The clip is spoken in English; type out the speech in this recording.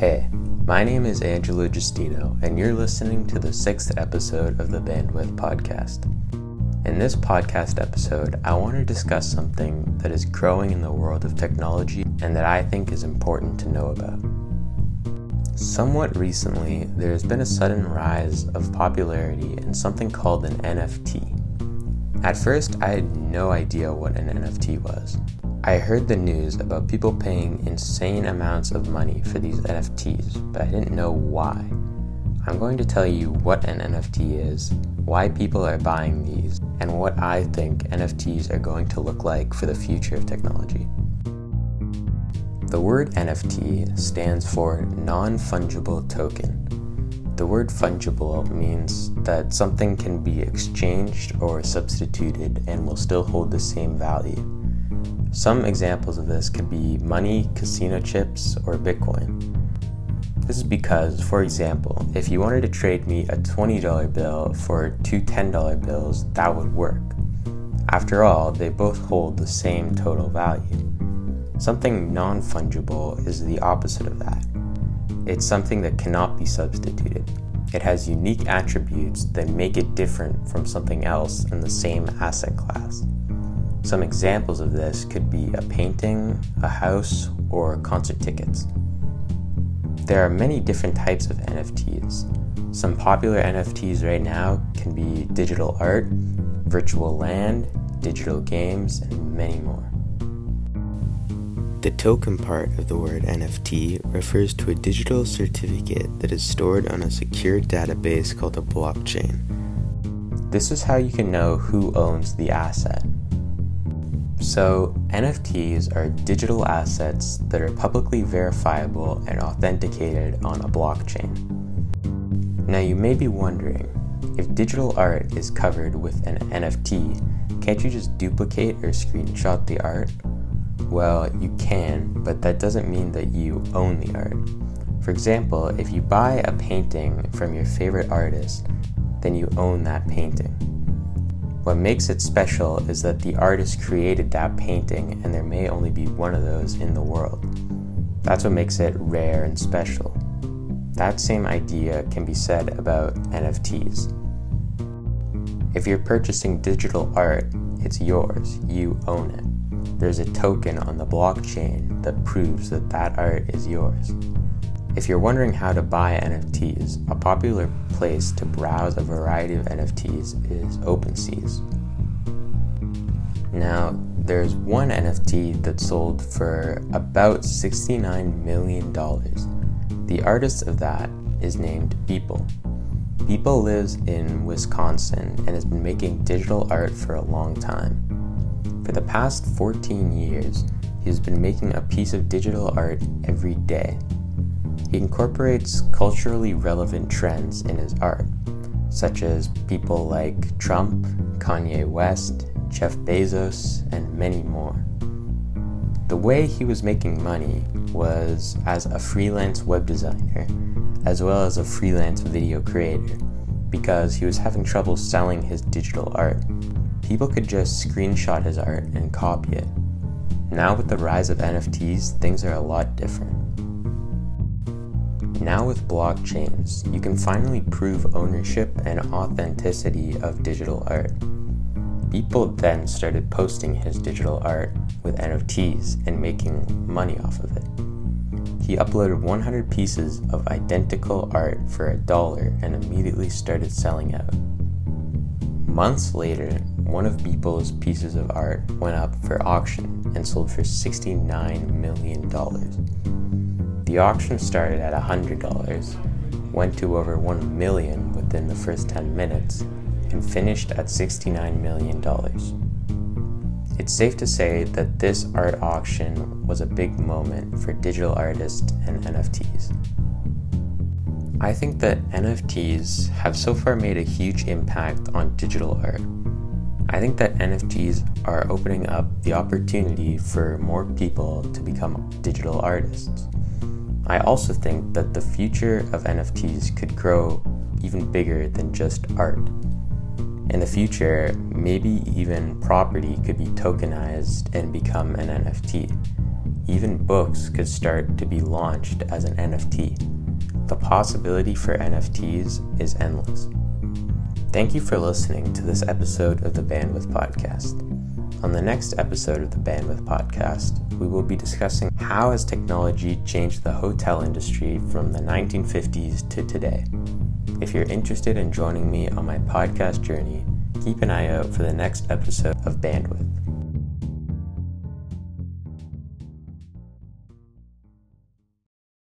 Hey, my name is Angelo Justino, and you're listening to the sixth episode of the Bandwidth Podcast. In this podcast episode, I want to discuss something that is growing in the world of technology and that I think is important to know about. Somewhat recently, there has been a sudden rise of popularity in something called an NFT. At first, I had no idea what an NFT was. I heard the news about people paying insane amounts of money for these NFTs, but I didn't know why. I'm going to tell you what an NFT is, why people are buying these, and what I think NFTs are going to look like for the future of technology. The word NFT stands for non fungible token. The word fungible means that something can be exchanged or substituted and will still hold the same value. Some examples of this could be money, casino chips, or Bitcoin. This is because, for example, if you wanted to trade me a $20 bill for two $10 bills, that would work. After all, they both hold the same total value. Something non fungible is the opposite of that. It's something that cannot be substituted. It has unique attributes that make it different from something else in the same asset class. Some examples of this could be a painting, a house, or concert tickets. There are many different types of NFTs. Some popular NFTs right now can be digital art, virtual land, digital games, and many more. The token part of the word NFT refers to a digital certificate that is stored on a secure database called a blockchain. This is how you can know who owns the asset. So, NFTs are digital assets that are publicly verifiable and authenticated on a blockchain. Now, you may be wondering if digital art is covered with an NFT, can't you just duplicate or screenshot the art? Well, you can, but that doesn't mean that you own the art. For example, if you buy a painting from your favorite artist, then you own that painting. What makes it special is that the artist created that painting and there may only be one of those in the world. That's what makes it rare and special. That same idea can be said about NFTs. If you're purchasing digital art, it's yours, you own it there's a token on the blockchain that proves that that art is yours. If you're wondering how to buy NFTs, a popular place to browse a variety of NFTs is OpenSeas. Now, there's one NFT that sold for about $69 million. The artist of that is named Beeple. Beeple lives in Wisconsin and has been making digital art for a long time. For the past 14 years, he has been making a piece of digital art every day. He incorporates culturally relevant trends in his art, such as people like Trump, Kanye West, Jeff Bezos, and many more. The way he was making money was as a freelance web designer, as well as a freelance video creator, because he was having trouble selling his digital art people could just screenshot his art and copy it. Now, with the rise of NFTs, things are a lot different. Now, with blockchains, you can finally prove ownership and authenticity of digital art. People then started posting his digital art with NFTs and making money off of it. He uploaded 100 pieces of identical art for a dollar and immediately started selling out. Months later, one of Beeple's pieces of art went up for auction and sold for $69 million. The auction started at $100, went to over 1 million within the first 10 minutes, and finished at $69 million. It's safe to say that this art auction was a big moment for digital artists and NFTs. I think that NFTs have so far made a huge impact on digital art. I think that NFTs are opening up the opportunity for more people to become digital artists. I also think that the future of NFTs could grow even bigger than just art. In the future, maybe even property could be tokenized and become an NFT. Even books could start to be launched as an NFT. The possibility for NFTs is endless. Thank you for listening to this episode of the Bandwidth Podcast. On the next episode of the Bandwidth Podcast, we will be discussing how has technology changed the hotel industry from the 1950s to today. If you're interested in joining me on my podcast journey, keep an eye out for the next episode of Bandwidth.